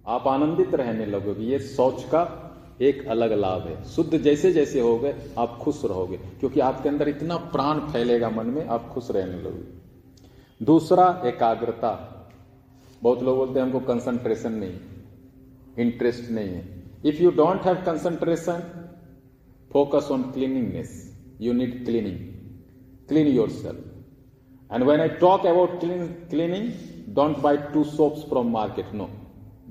आप आनंदित रहने लगोगे। ये सोच का एक अलग लाभ है। शुद्ध जैसे जैसे हो गए आप खुश रहोगे। क्योंकि आपके अंदर इतना प्राण फैलेगा मन में, आप खुश रहने लगोगे। दूसरा एकाग्रता। बहुत लोग बोलते हैं, हमको कंसंट्रेशन नहीं इंटरेस्ट नहीं है। If you don't have concentration Focus on cleanliness. You need cleaning. Clean yourself. And when I talk about clean, cleaning, don't buy two soaps from market. No.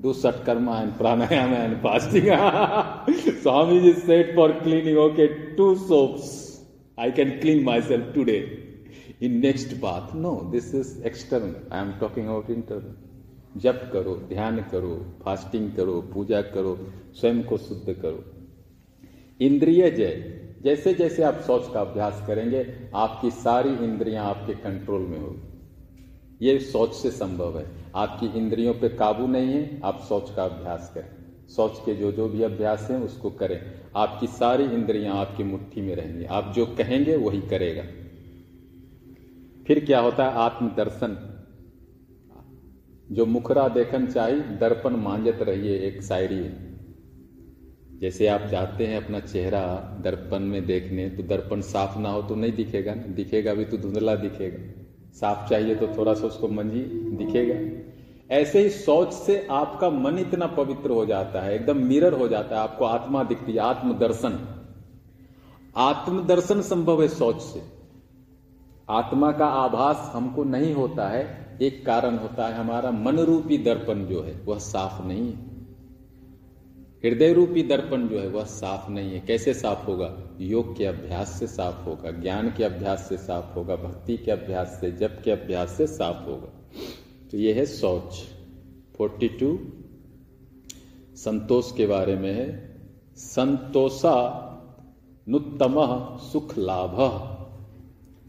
Do Satkarma and Pranayama and fasting. Swamiji said for cleaning, okay, two soaps. I can clean myself today. In next bath. No, this is external. I am talking about internal. जप करो ध्यान करो fasting करो पूजा करो स्वयं को शुद्ध करो इंद्रिय जय। जैसे जैसे आप सोच का अभ्यास करेंगे, आपकी सारी इंद्रियाँ आपके कंट्रोल में होगी। ये सोच से संभव है। आपकी इंद्रियों पे काबू नहीं है, आप सोच का अभ्यास करें। सोच के जो जो भी अभ्यास हैं, उसको करें। आपकी सारी इंद्रियाँ आपकी मुट्ठी में रहेंगी। आप जो कहेंगे, वही करेगा। फिर क्या होता है? आत्मदर्शन। जो मुखरा देखन चाहिए दर्पण मांजत रहिए, एक शायरी है। जैसे आप जाते हैं अपना चेहरा दर्पण में देखने तो दर्पण साफ़ ना हो तो नहीं दिखेगा ना। दिखेगा भी तो धुंधला दिखेगा। साफ़ चाहिए तो थोड़ा सा उसको मंजी दिखेगा। ऐसे ही सोच से आपका मन इतना पवित्र हो जाता है, एकदम मिरर हो जाता है, आपको आत्मा दिखती है, आत्मदर्शन। आत्मदर्शन संभव है सोच से। आत्मा का आभास हमको नहीं होता है, एक कारण होता है, हमारा मन रूपी दर्पण जो है, वह साफ़ नहीं है। हृदय रूपी दर्पण जो है वह साफ़ नहीं है। कैसे साफ़ होगा? योग के अभ्यास से साफ़ होगा, ज्ञान के अभ्यास से साफ़ होगा, भक्ति के अभ्यास से, जप के अभ्यास से साफ़ होगा। तो यह है सोच 42 संतोष के बारे में है। संतोषा नुत्तम सुख लाभ।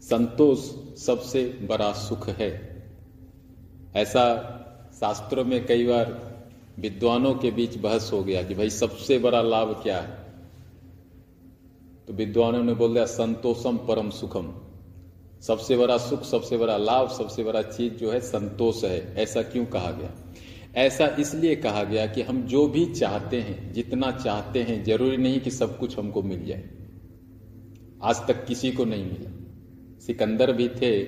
संतोष सबसे बड़ा सुख है। ऐसा शास्त्रों में कई बार विद्वानों के बीच बहस हो गया कि भाई सबसे बड़ा लाभ क्या है? तो विद्वानों ने बोल दिया, संतोषम परम सुखम। सबसे बड़ा सुख, सबसे बड़ा लाभ, सबसे बड़ा चीज़ जो है संतोष है। ऐसा क्यों कहा गया? ऐसा इसलिए कहा गया कि हम जो भी चाहते हैं, जितना चाहते हैं, ज़रूरी नहीं कि सब कुछ हमको मिल जाए। आज तक किसी को नहीं मिला। सिकंदर भी थे,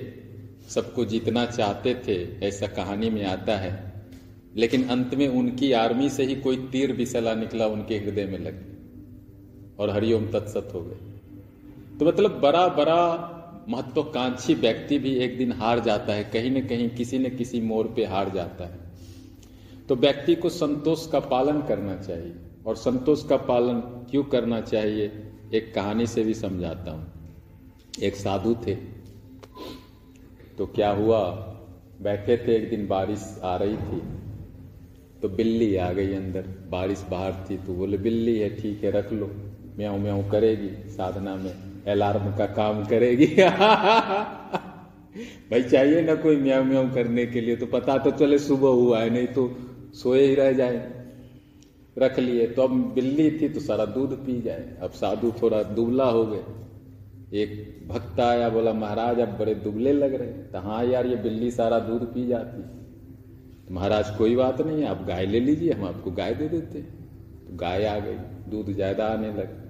सबको जितना चाहते थे, ऐसा कहानी में आता है। लेकिन अंत में उनकी आर्मी से ही कोई तीर विसला निकला, उनके हृदय में लग और हरिओम तत्सत हो गए। तो मतलब बड़ा बड़ा महत्वाकांक्षी व्यक्ति भी एक दिन हार जाता है, कहीं न कहीं किसी न किसी मोड़ पे हार जाता है। तो व्यक्ति को संतोष का पालन करना चाहिए। और संतोष का पालन क्यों करना चाहिए, एक कहानी से भी समझाता हूँ। एक साधु थे तो क्या हुआ, बैठे थे, एक दिन बारिश आ रही थी। तो बिल्ली आ गई अंदर। बारिश बाहर थी तो बोले, बिल्ली है, ठीक है, रख लो। म्याऊ म्याऊ करेगी साधना में। अलार्म का काम करेगी। भाई चाहिए ना कोई म्याऊ म्याऊ करने के लिए? तो पता तो चले सुबह हुआ है, नहीं तो सोए ही रह जाए। रख लिए। तो अब बिल्ली थी तो सारा दूध पी जाए। अब साधु थोड़ा दुबला हो गए। एक भक्त आया, बोला, महाराज, अब बड़े दुबले लग रहे तो हाँ यार, ये बिल्ली सारा दूध पी जाती महाराज, कोई बात नहीं है आप गाय ले लीजिए, हम आपको गाय दे देते तो गाय आ गई, दूध ज़्यादा आने लगा।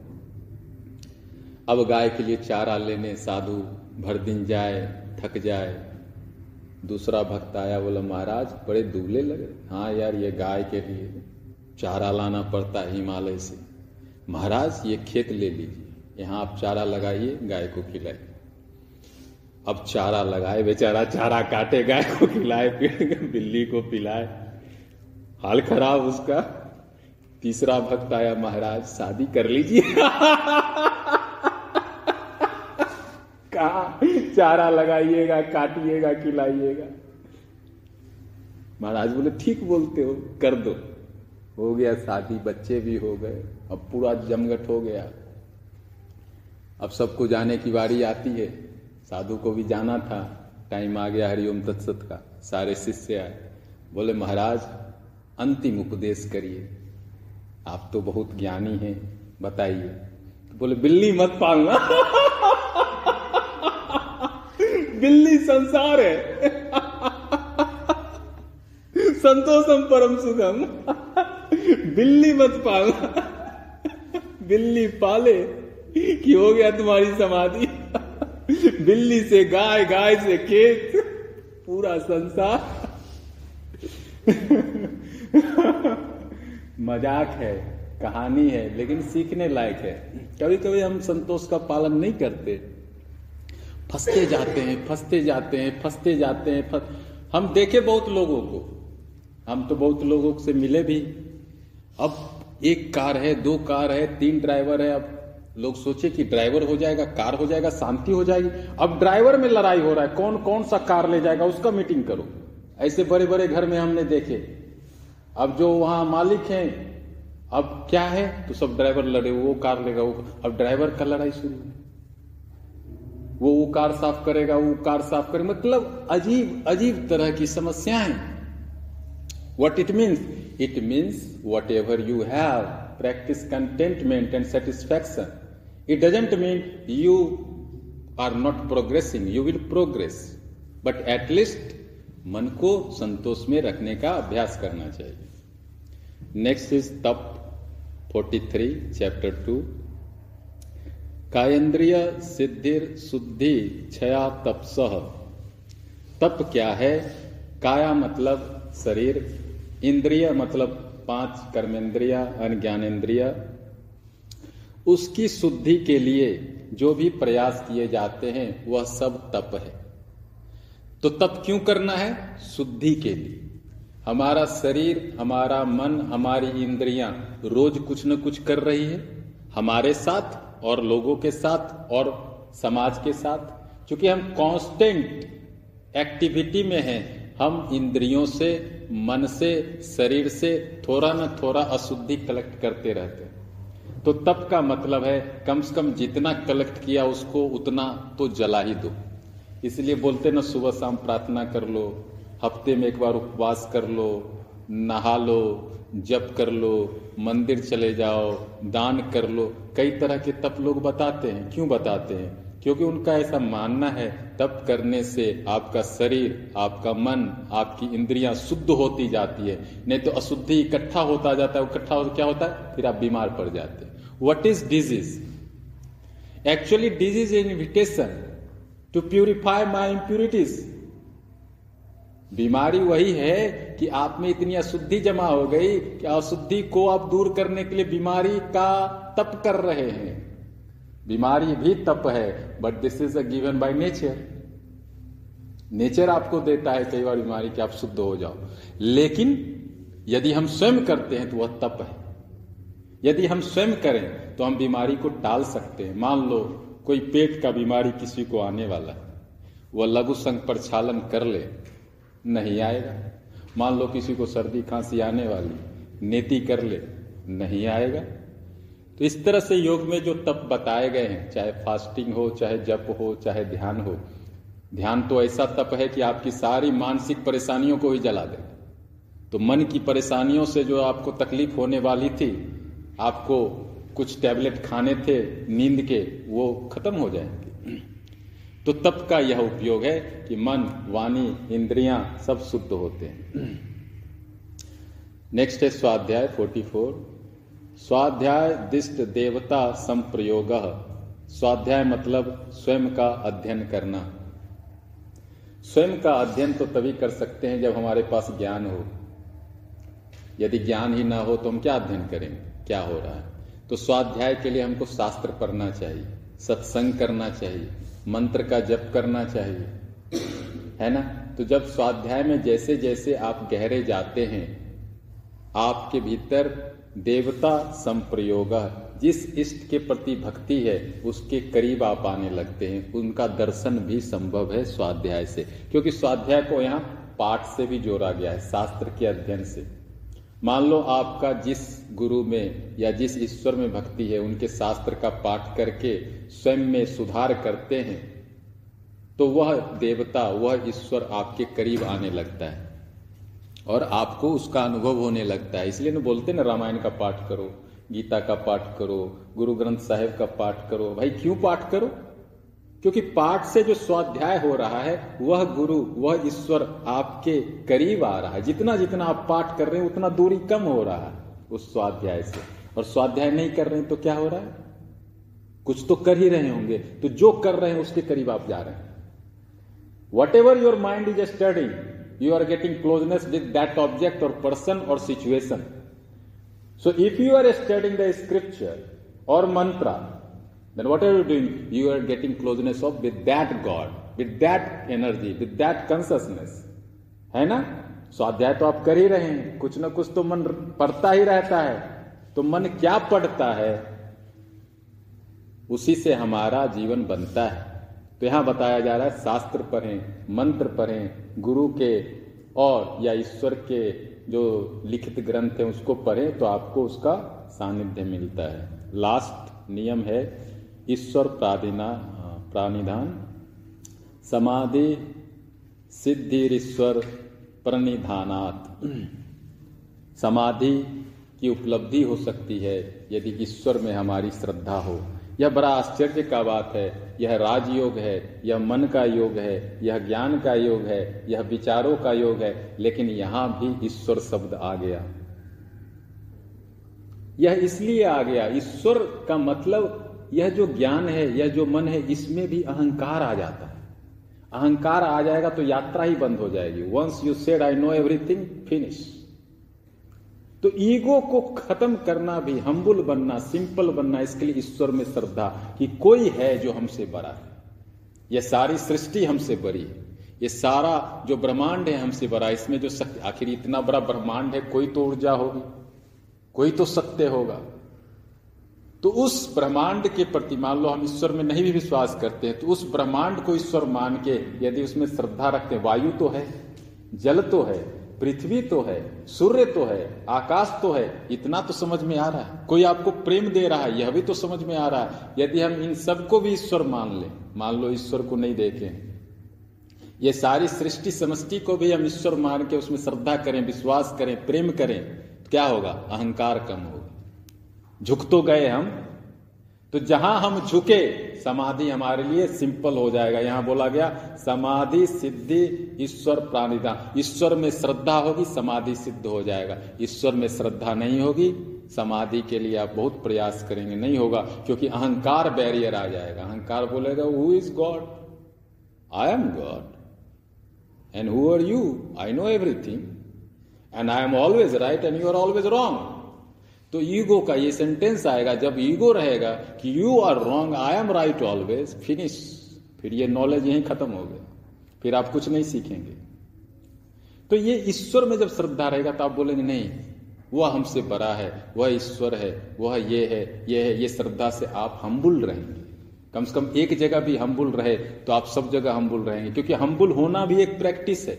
अब गाय के लिए चारा लेने, साधु भर दिन जाए, थक जाए। दूसरा भक्त आया, बोला, महाराज, बड़े दुबले लगे हाँ यार, ये गाय के लिए चारा लाना पड़ता है हिमालय से। महाराज, ये खेत ले लीजिए। यहाँ आप चारा लगाइए, गाय को खिलाइए। अब चारा लगाए, बेचारा चारा काटे, गाय को खिलाए बिल्ली को पिलाए। हाल खराब उसका। तीसरा भक्त आया, महाराज, शादी कर लीजिए। कहा, चारा लगाइएगा, काटिएगा, खिलाइएगा। महाराज बोले, ठीक बोलते हो, कर दो। हो गया, शादी, बच्चे भी हो गए, अब पूरा जमघट हो गया। अब सबको जाने की बारी आती है। साधु को भी जाना था। टाइम आ गया हरिओम तत्सत का। सारे शिष्य आए। बोले, महाराज, अंतिम उपदेश करिए। आप तो बहुत ज्ञानी हैं, बताइए। तो बोले, बिल्ली मत पालना। बिल्ली संसार है। संतोषम परम सुखम। बिल्ली मत पालना। बिल्ली पाले कि हो गया तुम्हारी समाधि। बिल्ली से गाय गाय से खेत, पूरा संसार। मज़ाक है, कहानी है, लेकिन सीखने लायक है। कभी कभी हम संतोष का पालन नहीं करते। फंसते जाते हैं, फंसते जाते हैं, फंसते जाते हैं, फस... हम देखे बहुत लोगों को। हम तो बहुत लोगों से मिले भी। अब एक कार है, दो कार है, तीन ड्राइवर है, अब लोग सोचे कि ड्राइवर हो जाएगा, कार हो जाएगा, शांति हो जाएगी। अब ड्राइवर में लड़ाई हो रहा है कौन कौन सा कार ले जाएगा, उसका मीटिंग करो। ऐसे बड़े बड़े घर में हमने देखे। अब जो वहाँ मालिक हैं, अब क्या है? तो सब ड्राइवर लड़े, वो कार लेगा, वो अब ड्राइवर का लड़ाई शुरू है। वो वो कार साफ़ करेगा, वो कार साफ़ करेगा मतलब अजीब अजीब तरह की समस्याएँ what it means it means whatever you have practice contentment and satisfaction it doesn't mean you are not progressing you will progress but at least मन को संतोष में रखने का अभ्यास करना चाहिए। नेक्स्ट इज़ तप 43 चैप्टर 2 कायन्द्रिय सिद्धिर शुद्धि क्षया तपस तप क्या है? काया मतलब शरीर, इंद्रिय मतलब पाँच कर्मेंद्रिया ज्ञानेन्द्रिय उसकी शुद्धि के लिए जो भी प्रयास किए जाते हैं, वह सब तप है। तो तप क्यों करना है? शुद्धि के लिए। हमारा शरीर, हमारा मन, हमारी इंद्रियाँ रोज कुछ न कुछ कर रही है, हमारे साथ और लोगों के साथ और समाज के साथ। क्योंकि हम कांस्टेंट एक्टिविटी में हैं, हम इंद्रियों से, मन से, शरीर से थोड़ा न थोड़ा अशुद्धि कलेक्ट करते रहते हैं। तो तप का मतलब है कम से कम जितना कलेक्ट किया उसको उतना तो जला ही दो। इसलिए बोलते ना, सुबह शाम प्रार्थना कर लो, हफ़्ते में एक बार उपवास कर लो, नहा लो, जप कर लो, मंदिर चले जाओ, दान कर लो। कई तरह के तप लोग बताते हैं। क्यों बताते हैं? क्योंकि उनका ऐसा मानना है, तप करने से आपका शरीर, आपका मन, आपकी इंद्रियाँ शुद्ध होती जाती है। नहीं तो अशुद्धि इकट्ठा होता जाता है इकट्ठा हो, क्या होता है? फिर आप बीमार पड़ जाते हैं। What is disease actually disease invitation to purify my impurities बीमारी वही है कि आप में इतनी अशुद्धि जमा हो गई कि अशुद्धि को आप दूर करने के लिए बीमारी का तप कर रहे हैं। बीमारी भी तप है but this is a given by nature nature आपको देता है, कई बार बीमारी कि आप शुद्ध हो जाओ। लेकिन यदि हम स्वयं करते हैं तो वह तप है। यदि हम स्वयं करें तो हम बीमारी को टाल सकते हैं। मान लो, कोई पेट का बीमारी किसी को आने वाला है। वह लघु संघ प्रक्षालन कर ले, नहीं आएगा। मान लो किसी को सर्दी खांसी आने वाली नेति कर ले, नहीं आएगा। तो इस तरह से योग में जो तप बताए गए हैं, चाहे फास्टिंग हो, चाहे जप हो, चाहे ध्यान हो, ध्यान तो ऐसा तप है कि आपकी सारी मानसिक परेशानियों को ही जला दे। तो मन की परेशानियों से जो आपको तकलीफ़ होने वाली थी आपको कुछ टैबलेट खाने थे, नींद के, वो खत्म हो जाएँगे। तो तप का यह उपयोग है कि मन, वाणी, इंद्रियाँ सब शुद्ध होते हैं। नेक्स्ट है स्वाध्याय 44 स्वाध्याय दिष्ट देवता संप्रयोग। स्वाध्याय मतलब स्वयं का अध्ययन करना। स्वयं का अध्ययन तो तभी कर सकते हैं जब हमारे पास ज्ञान हो। यदि ज्ञान ही ना हो तो हम क्या अध्ययन करेंगे? क्या हो रहा है? तो स्वाध्याय के लिए हमको शास्त्र पढ़ना चाहिए, सत्संग करना चाहिए, मंत्र का जप करना चाहिए, है ना? तो जब स्वाध्याय में जैसे जैसे आप गहरे जाते हैं, आपके भीतर देवता संप्रयोग, जिस इष्ट के प्रति भक्ति है, उसके करीब आप आने लगते हैं। उनका दर्शन भी संभव है स्वाध्याय से, क्योंकि स्वाध्याय को यहाँ पाठ से भी जोड़ा गया है, शास्त्र के अध्ययन से। मान लो आपका जिस गुरु में या जिस ईश्वर में भक्ति है, उनके शास्त्र का पाठ करके स्वयं में सुधार करते हैं तो वह देवता, वह ईश्वर आपके करीब आने लगता है और आपको उसका अनुभव होने लगता है। इसलिए ना बोलते ना, रामायण का पाठ करो, गीता का पाठ करो, गुरु ग्रंथ साहिब का पाठ करो। भाई, क्यों पाठ करो? क्योंकि पाठ से जो स्वाध्याय हो रहा है वह गुरु वह ईश्वर आपके करीब आ रहा है। जितना जितना आप पाठ कर रहे हैं उतना दूरी कम हो रहा है उस स्वाध्याय से। और स्वाध्याय नहीं कर रहे हैं तो क्या हो रहा है? कुछ तो कर ही रहे होंगे। तो जो कर रहे हैं उसके करीब आप जा रहे हैं। Whatever your mind is study you are getting closeness with that object और पर्सन और situation so if you are studying the scripture और mantra, then what are you doing? You are getting closeness of with that God, with that energy, with that consciousness. है ना? स्वाध्याय तो आप कर ही रहे हैं। कुछ ना कुछ तो मन पढ़ता ही रहता है। तो मन क्या पढ़ता है? उसी से हमारा जीवन बनता है। तो यहाँ बताया जा रहा है शास्त्र पढ़ें मंत्र पढ़ें गुरु के और या ईश्वर के जो लिखित ग्रंथ है उसको पढ़ें तो आपको उसका सानिध्य मिलता है। लास्ट नियम है ईश्वर प्राधिना प्राणिधान। समाधि सिद्धि ईश्वर प्रणिधानात। समाधि की उपलब्धि हो सकती है यदि ईश्वर में हमारी श्रद्धा हो। यह बड़ा आश्चर्य का बात है। यह राजयोग है। यह मन का योग है। यह ज्ञान का योग है। यह विचारों का योग है। लेकिन यहाँ भी ईश्वर शब्द आ गया। यह इसलिए आ गया। ईश्वर का मतलब यह जो ज्ञान है, यह जो मन है, इसमें भी अहंकार आ जाता है। अहंकार आ जाएगा तो यात्रा ही बंद हो जाएगी। Once you said I know everything finish तो ईगो को खत्म करना भी हम्बुल बनना सिंपल बनना, इसके लिए ईश्वर में श्रद्धा कि कोई है जो हमसे बड़ा है। यह सारी सृष्टि हमसे बड़ी है। ये सारा जो ब्रह्मांड है हमसे बड़ा इसमें जो शक्ति, आखिर इतना बड़ा ब्रह्मांड है, कोई तो ऊर्जा होगी, कोई तो सत्य होगा। तो उस ब्रह्मांड के प्रति, मान लो हम ईश्वर में नहीं भी विश्वास करते हैं तो उस ब्रह्मांड को ईश्वर मान के यदि उसमें श्रद्धा रखते हैं, वायु तो है, जल तो है, पृथ्वी तो है, सूर्य तो है, आकाश तो है, इतना तो समझ में आ रहा है। कोई आपको प्रेम दे रहा है, यह भी तो समझ में आ रहा है। यदि हम इन सबको भी ईश्वर मान लें, मान लो ईश्वर को नहीं देखें, ये सारी सृष्टि समष्टि को भी हम ईश्वर मान के उसमें श्रद्धा करें, विश्वास करें, प्रेम करें तो क्या होगा? अहंकार कम होगा। झुक तो गए हम। तो जहाँ हम झुके, समाधि हमारे लिए सिंपल हो जाएगा। यहाँ बोला गया, समाधि सिद्धि ईश्वर प्राणिदा ईश्वर में श्रद्धा होगी, समाधि सिद्ध हो जाएगा। ईश्वर में श्रद्धा नहीं होगी, समाधि के लिए आप बहुत प्रयास करेंगे। नहीं होगा, क्योंकि अहंकार बैरियर आ जाएगा। अहंकार बोलेगा who is God I am God and who are you I know everything and I am always right and you are always wrong तो ईगो का ये सेंटेंस आएगा, जब ईगो रहेगा कि you are wrong I am right always finish फिर ये knowledge यहीं खत्म हो गया। फिर आप कुछ नहीं सीखेंगे। तो ये ईश्वर में जब श्रद्धा रहेगा तो आप बोलेंगे, नहीं, वह हमसे बड़ा है, वह ईश्वर है, वह ये है ये है, ये श्रद्धा से आप हम्बुल रहेंगे। कम से कम एक जगह भी हम्बुल रहे तो आप सब जगह हम्बुल रहेंगे, क्योंकि हम्बुल होना भी एक प्रैक्टिस है।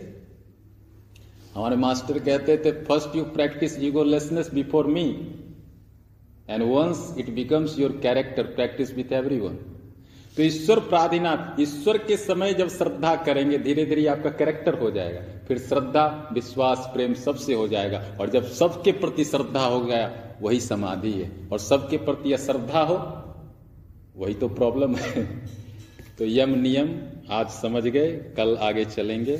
हमारे मास्टर कहते थे first you practice egolessness before me and once it becomes your character practice with everyone तो ईश्वर प्राधिनाथ, ईश्वर के समय जब श्रद्धा करेंगे, धीरे धीरे आपका कैरेक्टर हो जाएगा। फिर श्रद्धा, विश्वास, प्रेम सबसे हो जाएगा। और जब सबके प्रति श्रद्धा हो गया, वही समाधि है। और सबके प्रति अश्रद्धा हो, वही तो प्रॉब्लम है। तो यम नियम आज समझ गए, कल आगे चलेंगे।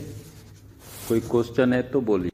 कोई क्वेश्चन है तो बोलिए।